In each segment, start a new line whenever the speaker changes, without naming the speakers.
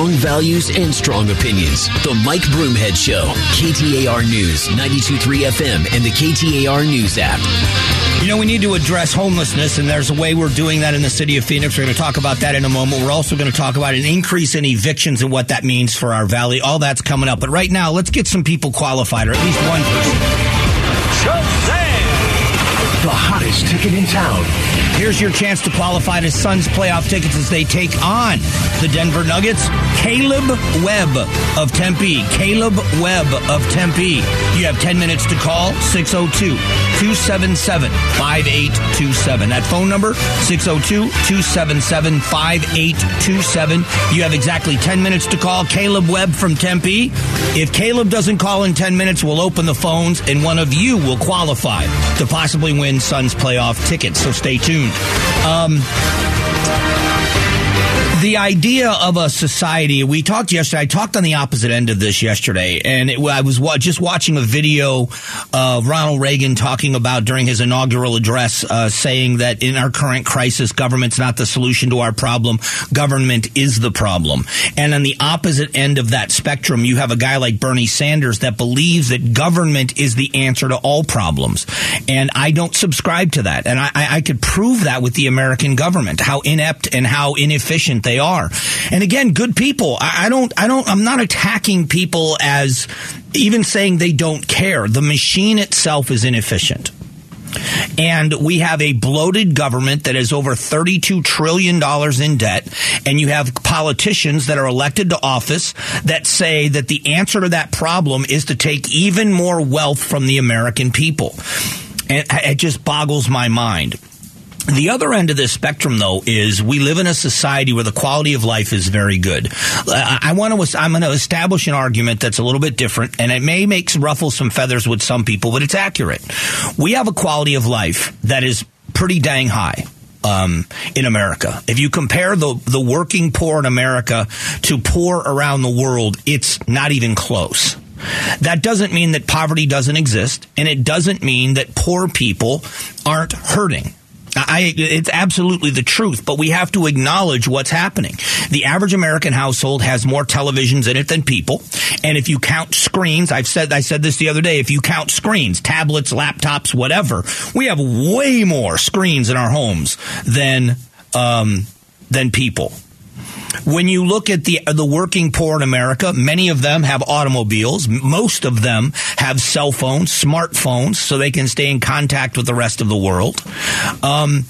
Strong values and strong opinions. The Mike Broomhead Show. KTAR News, 92.3 FM, and the KTAR News app.
You know, we need to address homelessness, and there's a way we're doing that in the city of Phoenix. We're going to talk about that in a moment. We're also going to talk about an increase in evictions and what that means for our valley. All that's coming up. But right now, let's get some people qualified, or at least one person.
The hottest ticket in town.
Here's your chance to qualify to Suns playoff tickets as they take on the Denver Nuggets. Caleb Webb of Tempe. Caleb Webb of Tempe. You have 10 minutes to call 602 277 5827. That phone number 602 277 5827. You have exactly 10 minutes to call Caleb Webb from Tempe. If Caleb doesn't call in 10 minutes, we'll open the phones and one of you will qualify to possibly win Suns playoff tickets. So stay tuned. Um, the idea of a society we talked yesterday i talked on the opposite end of this yesterday and it, i was wa- just watching a video of ronald reagan talking about during his inaugural address uh, saying that in our current crisis government's not the solution to our problem government is the problem. And on the opposite end of that spectrum you have a guy like bernie sanders that believes that government is the answer to all problems. And i don't subscribe to that. And i, I could prove that with the american government how inept and how inefficient they are. And again, good people. I, I don't, I don't, I'm not attacking people as even saying they don't care. The machine itself is inefficient. And we have a bloated government that is over $32 trillion in debt. And you have politicians that are elected to office that say that the answer to that problem is to take even more wealth from the American people. And it just boggles my mind. The other end of this spectrum, though, is we live in a society where the quality of life is very good. I want to, I'm going to establish an argument that's a little bit different, and it may make ruffle some feathers with some people, but it's accurate. We have a quality of life that is pretty dang high. Um, in America. If you compare the the working poor in America to poor around the world, it's not even close. That doesn't mean that poverty doesn't exist, and it doesn't mean that poor people aren't hurting. I, it's absolutely the truth, but we have to acknowledge what's happening. The average American household has more televisions in it than people, and if you count screens, I've said I said this the other day. If you count screens, tablets, laptops, whatever, we have way more screens in our homes than um, than people. When you look at the the working poor in America, many of them have automobiles. Most of them have cell phones, smartphones, so they can stay in contact with the rest of the world. Um,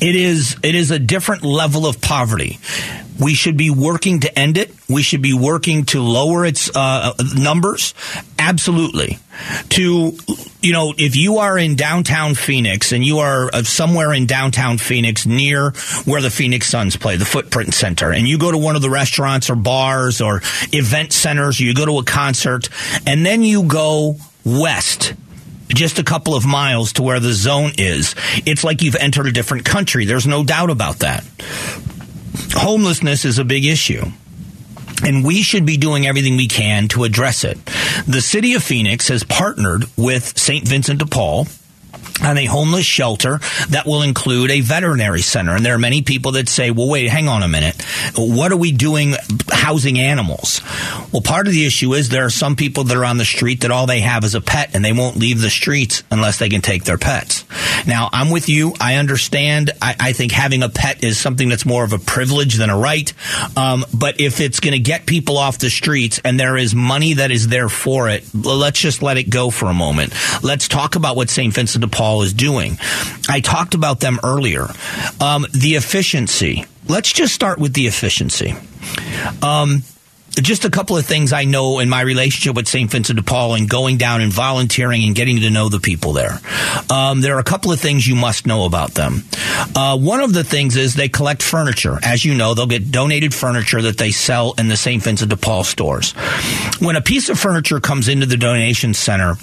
it is it is a different level of poverty. We should be working to end it. We should be working to lower its uh, numbers. Absolutely. To, you know, if you are in downtown Phoenix and you are uh, somewhere in downtown Phoenix near where the Phoenix Suns play, the Footprint Center, and you go to one of the restaurants or bars or event centers, you go to a concert, and then you go west just a couple of miles to where the zone is, it's like you've entered a different country. There's no doubt about that. Homelessness is a big issue. And we should be doing everything we can to address it. The city of Phoenix has partnered with St. Vincent de Paul on a homeless shelter that will include a veterinary center. And there are many people that say, well, wait, hang on a minute. What are we doing housing animals? Well, part of the issue is there are some people that are on the street that all they have is a pet and they won't leave the streets unless they can take their pets. Now, I'm with you. I understand. I, I think having a pet is something that's more of a privilege than a right. Um, but if it's going to get people off the streets and there is money that is there for it, let's just let it go for a moment. Let's talk about what St. Vincent de Paul is doing. I talked about them earlier. Um, the efficiency. Let's just start with the efficiency. Um, just a couple of things I know in my relationship with St. Vincent de Paul and going down and volunteering and getting to know the people there. Um, there are a couple of things you must know about them. Uh, one of the things is they collect furniture. As you know, they'll get donated furniture that they sell in the St. Vincent de Paul stores. When a piece of furniture comes into the donation center,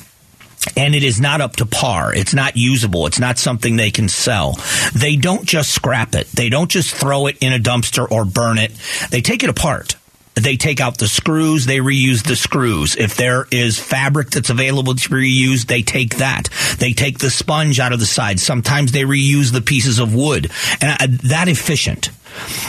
and it is not up to par. It's not usable. It's not something they can sell. They don't just scrap it. They don't just throw it in a dumpster or burn it. They take it apart. They take out the screws, they reuse the screws. If there is fabric that's available to reuse, they take that. They take the sponge out of the side. Sometimes they reuse the pieces of wood. And uh, that efficient.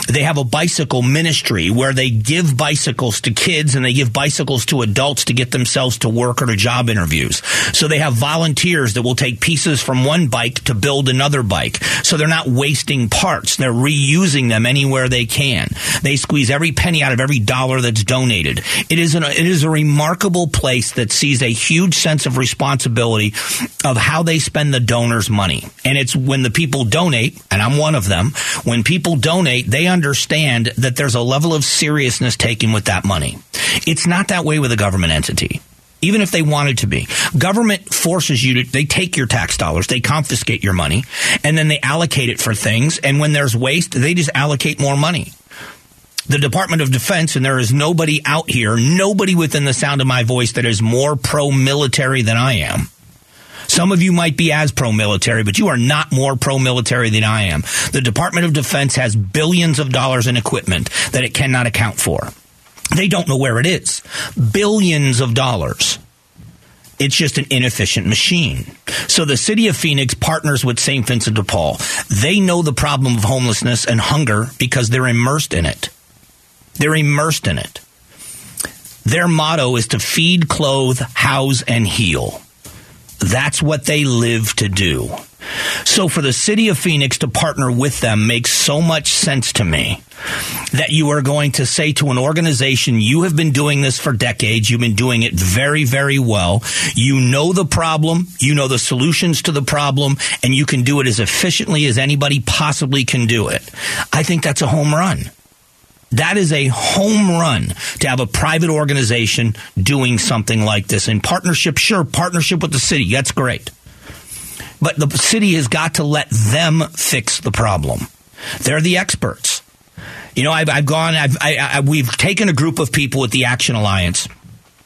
They have a bicycle ministry where they give bicycles to kids and they give bicycles to adults to get themselves to work or to job interviews. So they have volunteers that will take pieces from one bike to build another bike. So they're not wasting parts. They're reusing them anywhere they can. They squeeze every penny out of every dollar that's donated. It is an, it is a remarkable place that sees a huge sense of responsibility of how they spend the donors' money. And it's when the people donate, and I'm one of them, when people donate, they understand that there's a level of seriousness taken with that money. It's not that way with a government entity even if they wanted to be. Government forces you to, they take your tax dollars, they confiscate your money, and then they allocate it for things. And when there's waste, they just allocate more money. The Department of Defense, and there is nobody out here, nobody within the sound of my voice that is more pro military than I am. Some of you might be as pro military, but you are not more pro military than I am. The Department of Defense has billions of dollars in equipment that it cannot account for. They don't know where it is. Billions of dollars. It's just an inefficient machine. So the city of Phoenix partners with St. Vincent de Paul. They know the problem of homelessness and hunger because they're immersed in it. They're immersed in it. Their motto is to feed, clothe, house, and heal. That's what they live to do. So for the city of Phoenix to partner with them makes so much sense to me that you are going to say to an organization, you have been doing this for decades. You've been doing it very, very well. You know the problem. You know the solutions to the problem and you can do it as efficiently as anybody possibly can do it. I think that's a home run. That is a home run to have a private organization doing something like this. In partnership, sure, partnership with the city, that's great. But the city has got to let them fix the problem. They're the experts. You know, I've, I've gone, I've, I, I, we've taken a group of people with the Action Alliance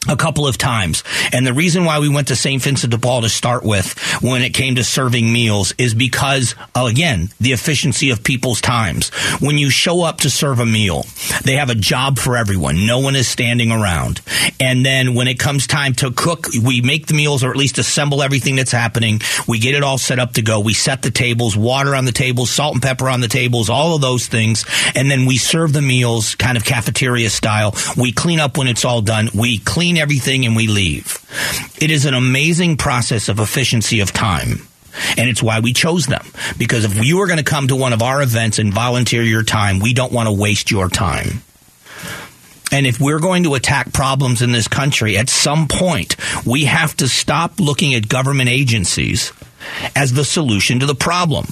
a couple of times. And the reason why we went to St. Vincent de Paul to start with when it came to serving meals is because, again, the efficiency of people's times. When you show up to serve a meal, they have a job for everyone. No one is standing around. And then when it comes time to cook, we make the meals or at least assemble everything that's happening. We get it all set up to go. We set the tables, water on the tables, salt and pepper on the tables, all of those things. And then we serve the meals kind of cafeteria style. We clean up when it's all done. We clean clean everything and we leave. It is an amazing process of efficiency of time. And it's why we chose them. Because if you are going to come to one of our events and volunteer your time, we don't want to waste your time. And if we're going to attack problems in this country, at some point, we have to stop looking at government agencies as the solution to the problem.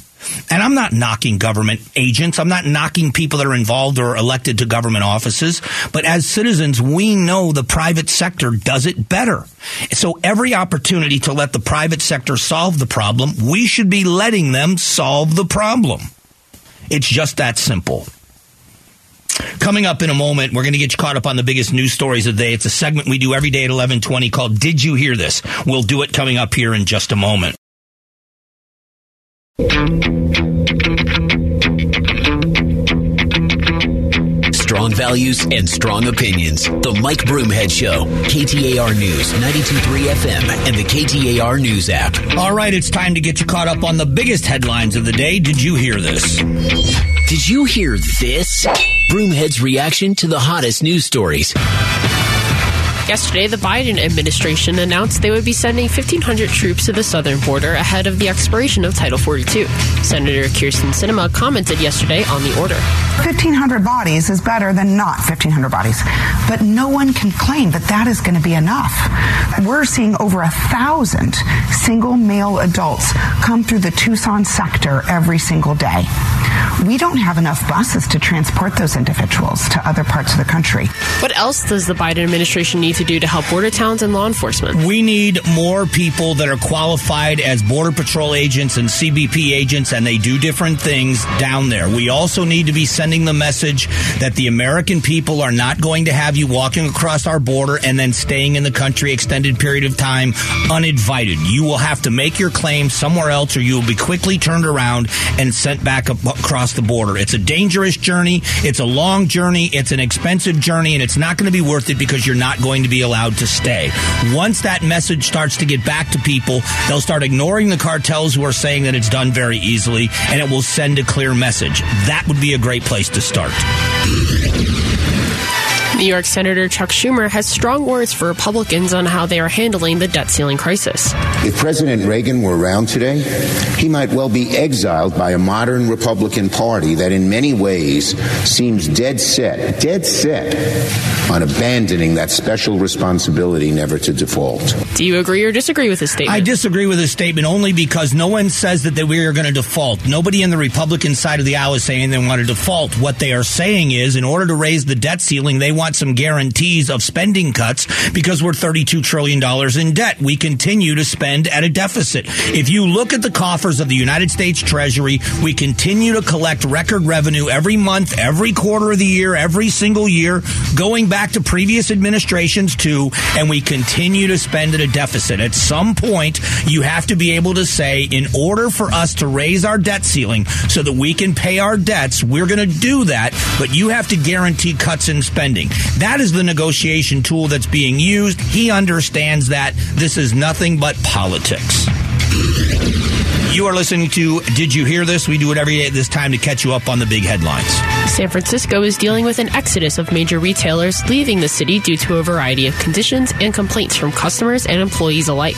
And I'm not knocking government agents. I'm not knocking people that are involved or elected to government offices. But as citizens, we know the private sector does it better. So every opportunity to let the private sector solve the problem, we should be letting them solve the problem. It's just that simple. Coming up in a moment, we're going to get you caught up on the biggest news stories of the day. It's a segment we do every day at 1120 called Did You Hear This? We'll do it coming up here in just a moment.
Strong values and strong opinions. The Mike Broomhead Show. KTAR News, 92.3 FM, and the KTAR News app.
All right, it's time to get you caught up on the biggest headlines of the day. Did you hear this?
Did you hear this? Broomhead's reaction to the hottest news stories.
Yesterday, the Biden administration announced they would be sending 1,500 troops to the southern border ahead of the expiration of Title 42. Senator Kyrsten Sinema commented yesterday on the order.
1,500 bodies is better than not 1,500 bodies, but no one can claim that that is going to be enough. We're seeing over a thousand single male adults come through the Tucson sector every single day. We don't have enough buses to transport those individuals to other parts of the country.
What else does the Biden administration need to do to help border towns and law enforcement?
We need more people that are qualified as Border Patrol agents and CBP agents, and they do different things down there. We also need to be sending the message that the American people are not going to have you walking across our border and then staying in the country extended period of time uninvited. You will have to make your claim somewhere else, or you will be quickly turned around and sent back across the border. It's a dangerous journey. It's a long journey. It's an expensive journey, and it's not going to be worth it because you're not going to be allowed to stay. Once that message starts to get back to people, they'll start ignoring the cartels who are saying that it's done very easily, and it will send a clear message. That would be a great place place to start.
New York Senator Chuck Schumer has strong words for Republicans on how they are handling the debt ceiling crisis.
If President Reagan were around today, he might well be exiled by a modern Republican Party that in many ways seems dead set, dead set on abandoning that special responsibility never to default.
Do you agree or disagree with his statement?
I disagree with his statement only because no one says that we are going to default. Nobody in the Republican side of the aisle is saying they want to default. What they are saying is, in order to raise the debt ceiling, they want some guarantees of spending cuts because we're $32 trillion in debt. We continue to spend at a deficit. If you look at the coffers of the United States Treasury, we continue to collect record revenue every month, every quarter of the year, every single year, going back to previous administrations too, and we continue to spend at a deficit. At some point, you have to be able to say, in order for us to raise our debt ceiling so that we can pay our debts, we're going to do that, but you have to guarantee cuts in spending. That is the negotiation tool that's being used. He understands that this is nothing but politics. You are listening to Did You Hear This? We do it every day at this time to catch you up on the big headlines.
San Francisco is dealing with an exodus of major retailers leaving the city due to a variety of conditions and complaints from customers and employees alike.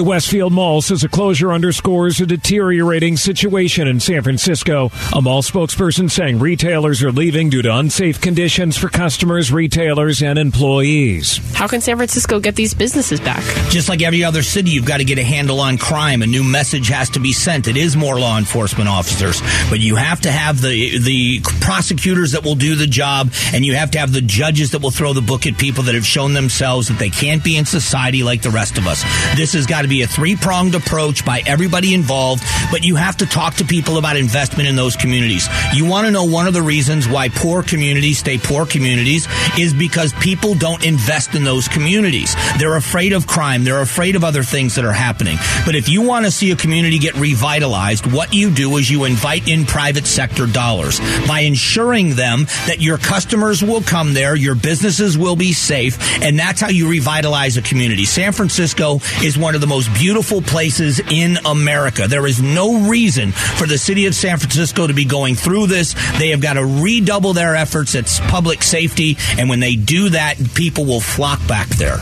The Westfield Mall says a closure underscores a deteriorating situation in San Francisco. A mall spokesperson saying retailers are leaving due to unsafe conditions for customers, retailers, and employees.
How can San Francisco get these businesses back?
Just like every other city, you've got to get a handle on crime. A new message has to be sent. It is more law enforcement officers, but you have to have the the prosecutors that will do the job, and you have to have the judges that will throw the book at people that have shown themselves that they can't be in society like the rest of us. This has got to be a three pronged approach by everybody involved, but you have to talk to people about investment in those communities. You want to know one of the reasons why poor communities stay poor communities is because people don't invest in those communities. They're afraid of crime, they're afraid of other things that are happening. But if you want to see a community get revitalized, what you do is you invite in private sector dollars by ensuring them that your customers will come there, your businesses will be safe, and that's how you revitalize a community. San Francisco is one of the most beautiful places in America. There is no reason for the city of San Francisco to be going through this. They have got to redouble their efforts at public safety, and when they do that, people will flock back there.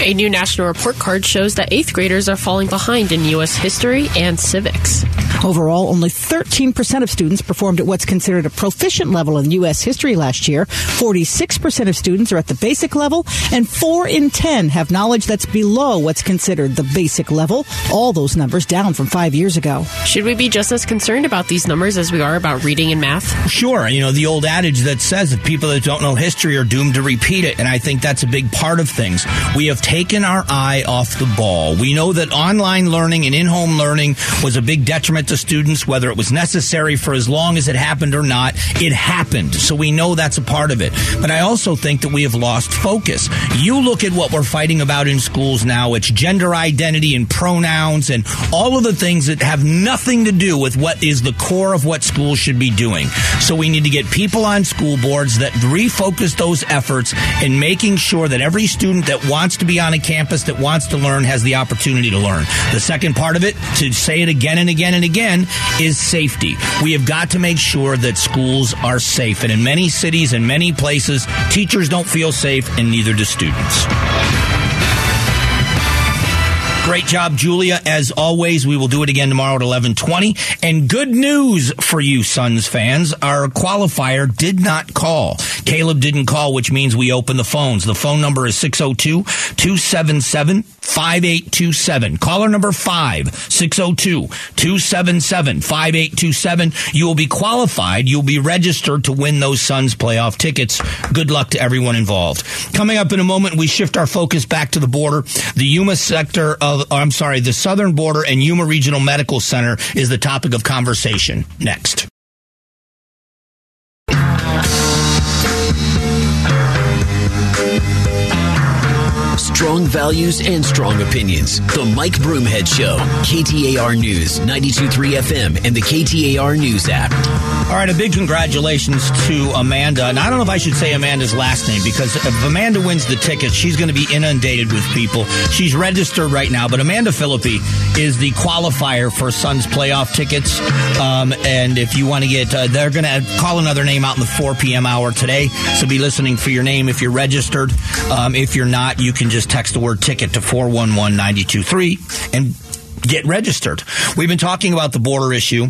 A new national report card shows that eighth graders are falling behind in U.S. history and civics.
Overall, only 13% of students performed at what's considered a proficient level in U.S. history last year. 46% of students are at the basic level, and 4 in 10 have knowledge that's below what's considered the basic level. All those numbers down from five years ago.
Should we be just as concerned about these numbers as we are about reading and math?
Sure. You know, the old adage that says that people that don't know history are doomed to repeat it, and I think that's a big part of things. We have taken our eye off the ball. We know that online learning and in home learning was a big detriment to students, whether it was necessary for as long as it happened or not. It happened. So we know that's a part of it. But I also think that we have lost focus. You look at what we're fighting about in schools now, it's gender identity and pronouns and all of the things that have nothing to do with what is the core of what schools should be doing. So we need to get people on school boards that refocus those efforts in making sure that every student that wants to be on a campus that wants to learn has the opportunity to learn. The second part of it, to say it again and again and again, is safety. We have got to make sure that schools are safe. And in many cities and many places, teachers don't feel safe and neither do students. Great job, Julia. As always, we will do it again tomorrow at 1120. And good news for you Suns fans. Our qualifier did not call. Caleb didn't call, which means we open the phones. The phone number is oh 602-277-5827. Caller number five, 602-277-5827. You will be qualified. You'll be registered to win those Suns playoff tickets. Good luck to everyone involved. Coming up in a moment, we shift our focus back to the border. The Yuma sector of, I'm sorry, the southern border and Yuma Regional Medical Center is the topic of conversation. Next.
Strong values and strong opinions. The Mike Broomhead Show. KTAR News, 923 FM, and the KTAR News app.
All right, a big congratulations to Amanda. And I don't know if I should say Amanda's last name because if Amanda wins the ticket, she's going to be inundated with people. She's registered right now, but Amanda Philippi is the qualifier for Suns playoff tickets. Um, and if you want to get, uh, they're going to call another name out in the 4 p.m. hour today. So be listening for your name if you're registered. Um, if you're not, you can just text the word ticket to 411 923 and get registered. We've been talking about the border issue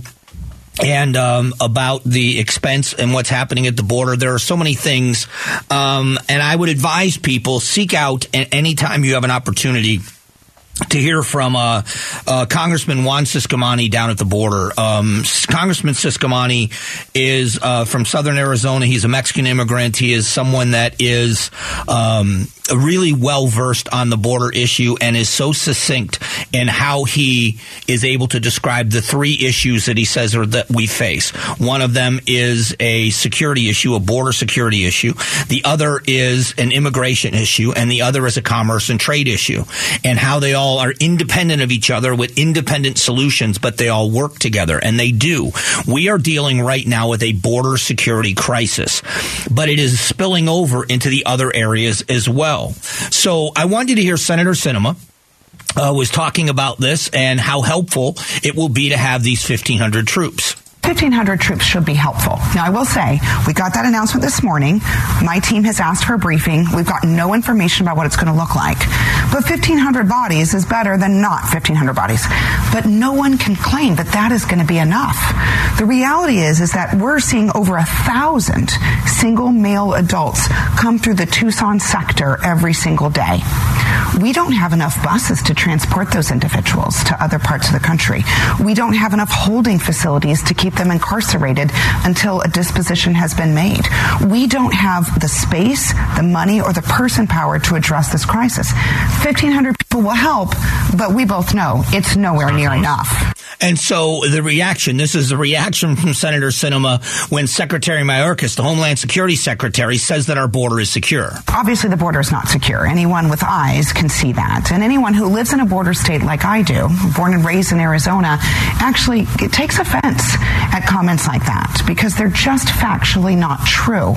and um, about the expense and what's happening at the border. There are so many things, um, and I would advise people seek out anytime you have an opportunity to hear from uh, uh, Congressman Juan Ciscomani down at the border. Um, Congressman Ciscomani is uh, from Southern Arizona. He's a Mexican immigrant. He is someone that is um, really well versed on the border issue and is so succinct in how he is able to describe the three issues that he says are that we face. One of them is a security issue, a border security issue. The other is an immigration issue, and the other is a commerce and trade issue, and how they all are independent of each other with independent solutions, but they all work together, and they do. We are dealing right now with a border security crisis, but it is spilling over into the other areas as well. So I want you to hear Senator Sinema. Uh, was talking about this and how helpful it will be to have these 1,500 troops.
1,500 troops should be helpful. Now, I will say, we got that announcement this morning. My team has asked for a briefing. We've got no information about what it's going to look like. But 1,500 bodies is better than not 1,500 bodies. But no one can claim that that is going to be enough. The reality is, is that we're seeing over a thousand single male adults come through the Tucson sector every single day. We don't have enough buses to transport those individuals to other parts of the country. We don't have enough holding facilities to keep keep them incarcerated until a disposition has been made. We don't have the space, the money, or the person power to address this crisis. 1,500 people will help, but we both know it's nowhere near enough.
And so the reaction, this is the reaction from Senator Sinema when Secretary Mayorkas, the Homeland Security Secretary, says that our border is secure.
Obviously, the border is not secure. Anyone with eyes can see that. And anyone who lives in a border state like I do, born and raised in Arizona, actually takes offense at comments like that because they're just factually not true.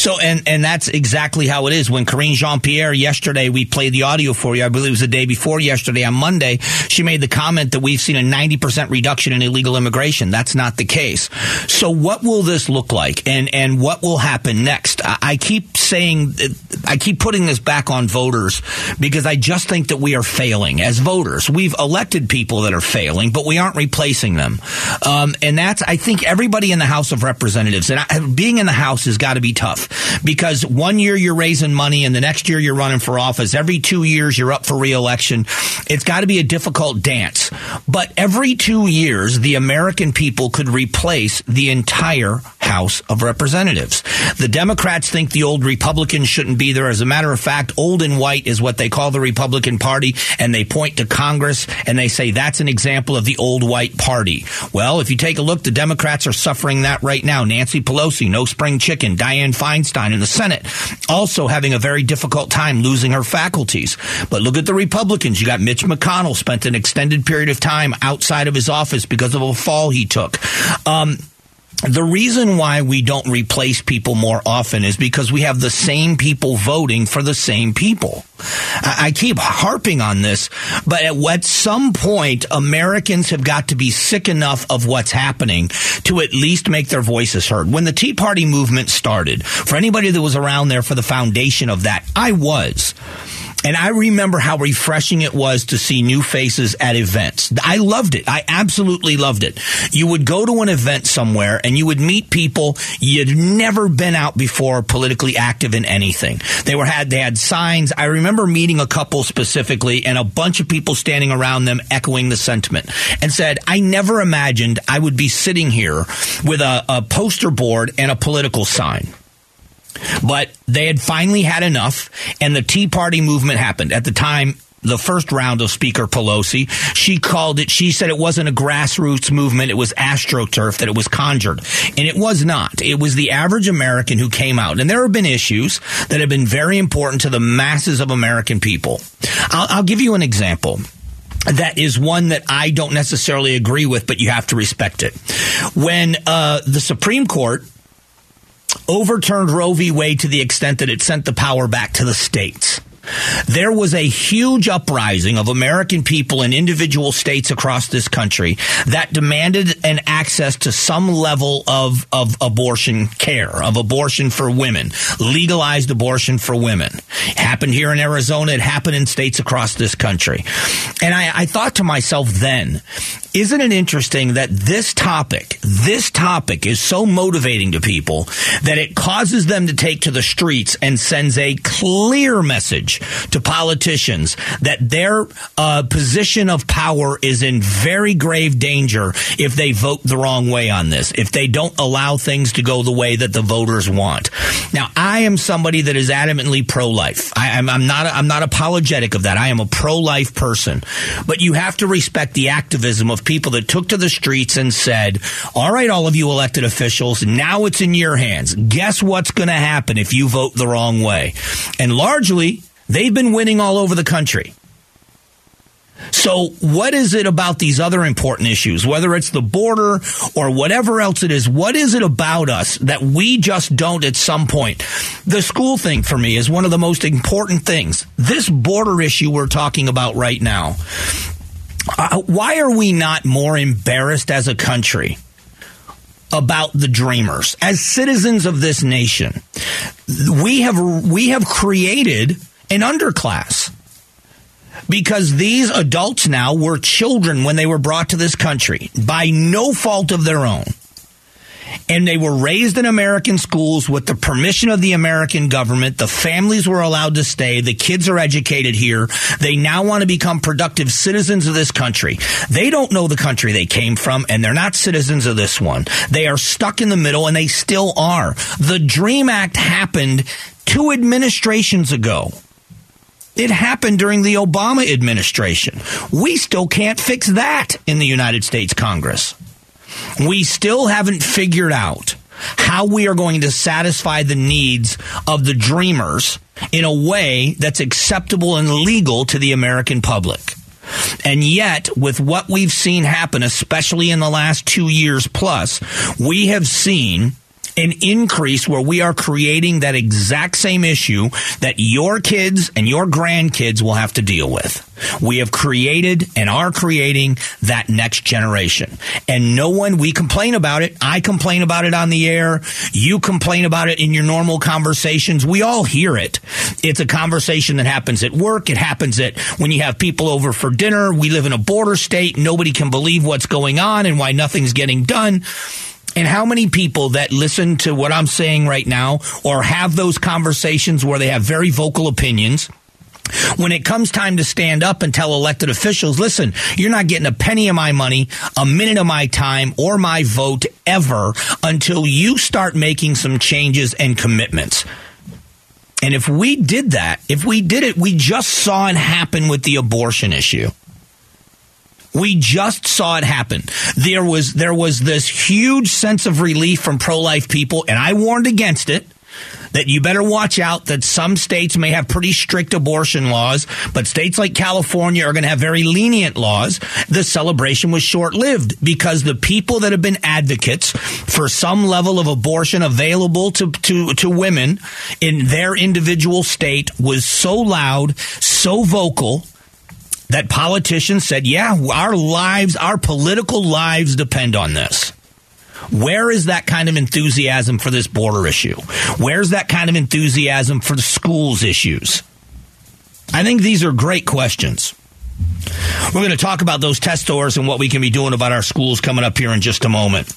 So, and, and that's exactly how it is. When Karine Jean Pierre yesterday, we played the audio for you. I believe it was the day before yesterday on Monday. She made the comment that we've seen a 90% reduction in illegal immigration. That's not the case. So what will this look like and, and what will happen next? I, I keep saying, I keep putting this back on voters because I just think that we are failing as voters. We've elected people that are failing, but we aren't replacing them. Um, and that's, I think everybody in the House of Representatives and I, being in the House has got to be tough because one year you're raising money and the next year you're running for office. Every two years you're up for reelection. It's got to be a difficult dance. But every two years, the American people could replace the entire House of Representatives. The Democrats think the old Republicans shouldn't be there. As a matter of fact, old and white is what they call the Republican Party, and they point to Congress and they say that's an example of the old white party. Well, if you take a look, the Democrats are suffering that right now. Nancy Pelosi, no spring chicken. Dianne Feinstein in the Senate, also having a very difficult time losing her faculties. But look at the Republicans. You got Mitch McConnell spent an extended period of time outside of his office because of a fall he took. Um, the reason why we don't replace people more often is because we have the same people voting for the same people. I keep harping on this, but at what some point, Americans have got to be sick enough of what's happening to at least make their voices heard. When the Tea Party movement started, for anybody that was around there for the foundation of that, I was. And I remember how refreshing it was to see new faces at events. I loved it. I absolutely loved it. You would go to an event somewhere and you would meet people you'd never been out before politically active in anything. They were had they had signs. I remember meeting a couple specifically and a bunch of people standing around them echoing the sentiment and said, I never imagined I would be sitting here with a, a poster board and a political sign. But they had finally had enough, and the Tea Party movement happened. At the time, the first round of Speaker Pelosi. She called it, she said it wasn't a grassroots movement, it was astroturf, that it was conjured. And it was not. It was the average American who came out. And there have been issues that have been very important to the masses of American people. I'll, I'll give you an example. that is one that I don't necessarily agree with, but you have to respect it. When uh, the Supreme Court overturned Roe v. Wade to the extent that it sent the power back to the states. There was a huge uprising of American people in individual states across this country that demanded an access to some level of, of abortion care, of abortion for women, legalized abortion for women. It happened here in Arizona. It happened in states across this country. And I, I thought to myself then, isn't it interesting that this topic, this topic is so motivating to people that it causes them to take to the streets and sends a clear message to politicians that their uh, position of power is in very grave danger if they vote the wrong way on this, if they don't allow things to go the way that the voters want. Now, I am somebody that is adamantly pro-life. I, am not. I'm not apologetic of that. I am a pro-life person, but you have to respect the activism of people that took to the streets and said, "All right, all of you elected officials, now it's in your hands. Guess what's going to happen if you vote the wrong way?" And largely, They've been winning all over the country. So, what is it about these other important issues, whether it's the border or whatever else it is? What is it about us that we just don't at some point? The school thing for me is one of the most important things. This border issue we're talking about right now. Uh, why are we not more embarrassed as a country? about the dreamers as citizens of this nation we have we have created an underclass. Because these adults now were children when they were brought to this country by no fault of their own. And they were raised in American schools with the permission of the American government. The families were allowed to stay. The kids are educated here. They now want to become productive citizens of this country. They don't know the country they came from, and they're not citizens of this one. They are stuck in the middle, and they still are. The DREAM Act happened two administrations ago. It happened during the Obama administration. We still can't fix that in the United States Congress. We still haven't figured out how we are going to satisfy the needs of the dreamers in a way that's acceptable and legal to the American public. And yet, with what we've seen happen, especially in the last two years plus, we have seen an increase where we are creating that exact same issue that your kids and your grandkids will have to deal with. We have created and are creating that next generation. And no one, we complain about it. I complain about it on the air. You complain about it in your normal conversations. We all hear it. It's a conversation that happens at work. It happens at when you have people over for dinner. We live in a border state. Nobody can believe what's going on and why nothing's getting done. And how many people that listen to what I'm saying right now or have those conversations where they have very vocal opinions when it comes time to stand up and tell elected officials, listen, you're not getting a penny of my money, a minute of my time, or my vote ever until you start making some changes and commitments. And if we did that, if we did it, we just saw it happen with the abortion issue. We just saw it happen. There was there was this huge sense of relief from pro-life people and I warned against it that you better watch out that some states may have pretty strict abortion laws, but states like California are going to have very lenient laws. The celebration was short lived because the people that have been advocates for some level of abortion available to, to, to women in their individual state was so loud, so vocal that politicians said, yeah, our lives, our political lives depend on this. Where is that kind of enthusiasm for this border issue? Where's that kind of enthusiasm for the schools issues? I think these are great questions. We're going to talk about those test scores and what we can be doing about our schools coming up here in just a moment.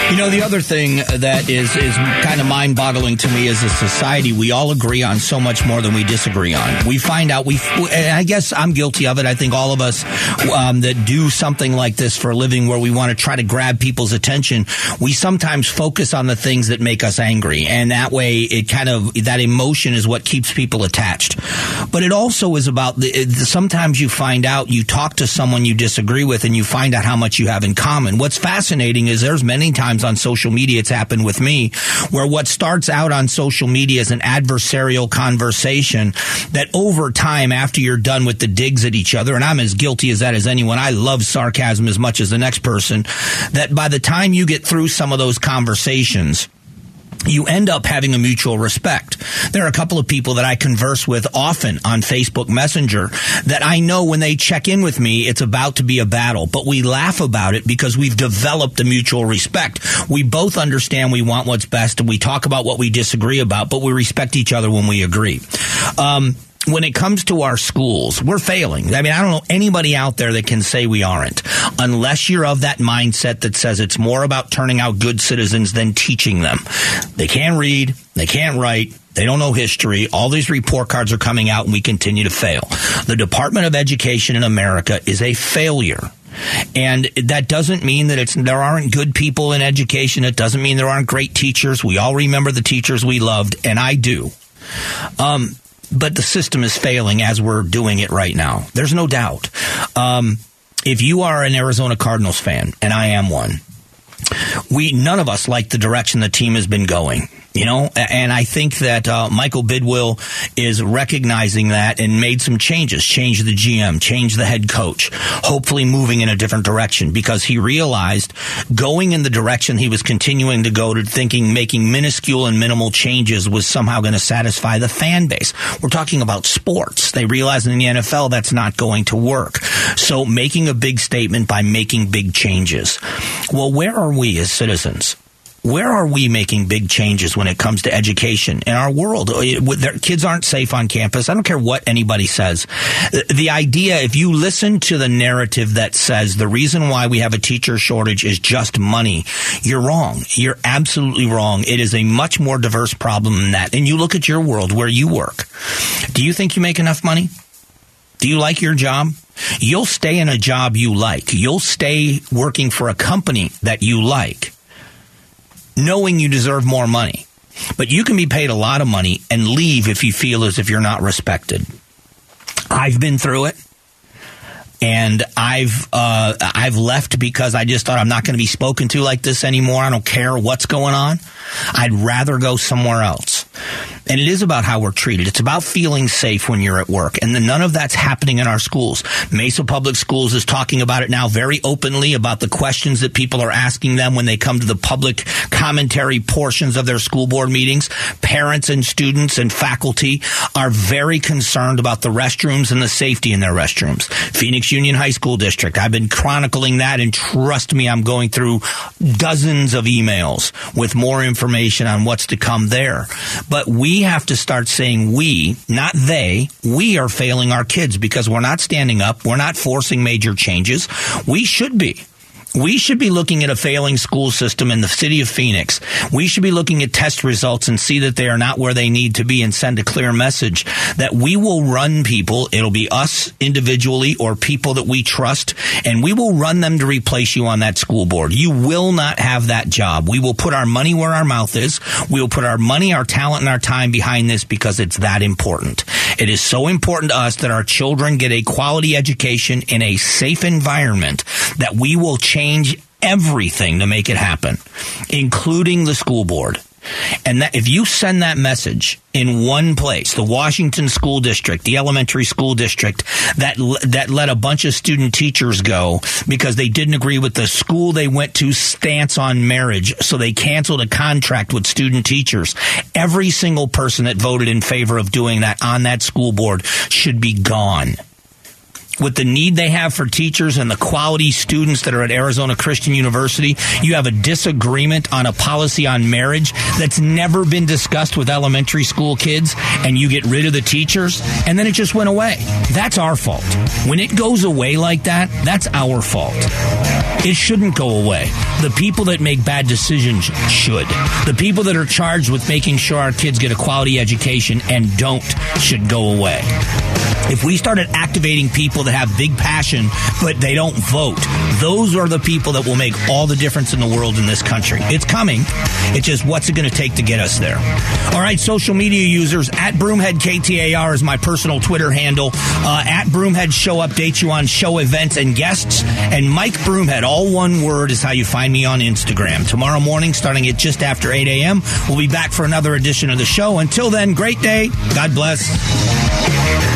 You know, the other thing that is is kind of mind boggling to me as a society, we all agree on so much more than we disagree on. We find out we, and I guess I'm guilty of it. I think all of us um, that do something like this for a living, where we want to try to grab people's attention, we sometimes focus on the things that make us angry, and that way it kind of that emotion is what keeps people attached. But it also is about the, sometimes you find out you talk to someone you disagree with, and you find out how much you have in common. What's fascinating is there's many times on social media. It's happened with me where what starts out on social media is an adversarial conversation that over time after you're done with the digs at each other and I'm as guilty as that as anyone I love sarcasm as much as the next person that by the time you get through some of those conversations you end up having a mutual respect. There are a couple of people that I converse with often on Facebook Messenger that I know when they check in with me, it's about to be a battle, but we laugh about it because we've developed a mutual respect. We both understand we want what's best and we talk about what we disagree about, but we respect each other when we agree. Um, when it comes to our schools, we're failing. I mean, I don't know anybody out there that can say we aren't, unless you're of that mindset that says it's more about turning out good citizens than teaching them. They can't read, they can't write, they don't know history. All these report cards are coming out and we continue to fail. The Department of Education in America is a failure. And that doesn't mean that it's there aren't good people in education. It doesn't mean there aren't great teachers. We all remember the teachers we loved, and I do. Um, but the system is failing as we're doing it right now. There's no doubt. Um, if you are an Arizona Cardinals fan, and I am one, we none of us like the direction the team has been going. You know, and I think that uh, Michael Bidwill is recognizing that and made some changes, change the GM, change the head coach, hopefully moving in a different direction because he realized going in the direction he was continuing to go to thinking making minuscule and minimal changes was somehow going to satisfy the fan base. We're talking about sports. They realize in the NFL that's not going to work. So making a big statement by making big changes. Well, where are we as citizens? Where are we making big changes when it comes to education in our world? Uh, kids aren't safe on campus. I don't care what anybody says. The idea, if you listen to the narrative that says the reason why we have a teacher shortage is just money, you're wrong. You're absolutely wrong. It is a much more diverse problem than that. And you look at your world where you work. Do you think you make enough money? Do you like your job? You'll stay in a job you like. You'll stay working for a company that you like knowing you deserve more money. But you can be paid a lot of money and leave if you feel as if you're not respected. I've been through it. And I've uh, I've left because I just thought I'm not going to be spoken to like this anymore. I don't care what's going on. I'd rather go somewhere else. And it is about how we're treated. It's about feeling safe when you're at work. And none of that's happening in our schools. Mesa Public Schools is talking about it now very openly about the questions that people are asking them when they come to the public commentary portions of their school board meetings. Parents and students and faculty are very concerned about the restrooms and the safety in their restrooms. Phoenix Union High School District. I've been chronicling that and trust me, I'm going through dozens of emails with more information on what's to come there. But we have to start saying we, not they, we are failing our kids because we're not standing up. We're not forcing major changes. We should be. We should be looking at a failing school system in the city of Phoenix. We should be looking at test results and see that they are not where they need to be and send a clear message that we will run people. It'll be us individually or people that we trust and we will run them to replace you on that school board. You will not have that job. We will put our money where our mouth is. We will put our money, our talent, and our time behind this because it's that important. It is so important to us that our children get a quality education in a safe environment that we will change change everything to make it happen, including the school board. And that if you send that message in one place, the Washington School District, the elementary school district that that let a bunch of student teachers go because they didn't agree with the school they went to stance on marriage, so they canceled a contract with student teachers. Every single person that voted in favor of doing that on that school board should be gone. With the need they have for teachers and the quality students that are at Arizona Christian University, you have a disagreement on a policy on marriage that's never been discussed with elementary school kids, and you get rid of the teachers, and then it just went away. That's our fault. When it goes away like that, that's our fault. It shouldn't go away. The people that make bad decisions should. The people that are charged with making sure our kids get a quality education and don't should go away. If we started activating people that have big passion, but they don't vote, those are the people that will make all the difference in the world in this country. It's coming. It's just what's it going to take to get us there? All right, social media users, at Broomhead KTAR is my personal Twitter handle. Uh, at Broomhead Show updates you on show events and guests. And Mike Broomhead, all one word, is how you find me on Instagram. Tomorrow morning, starting at just after 8 a.m., we'll be back for another edition of the show. Until then, great day. God bless.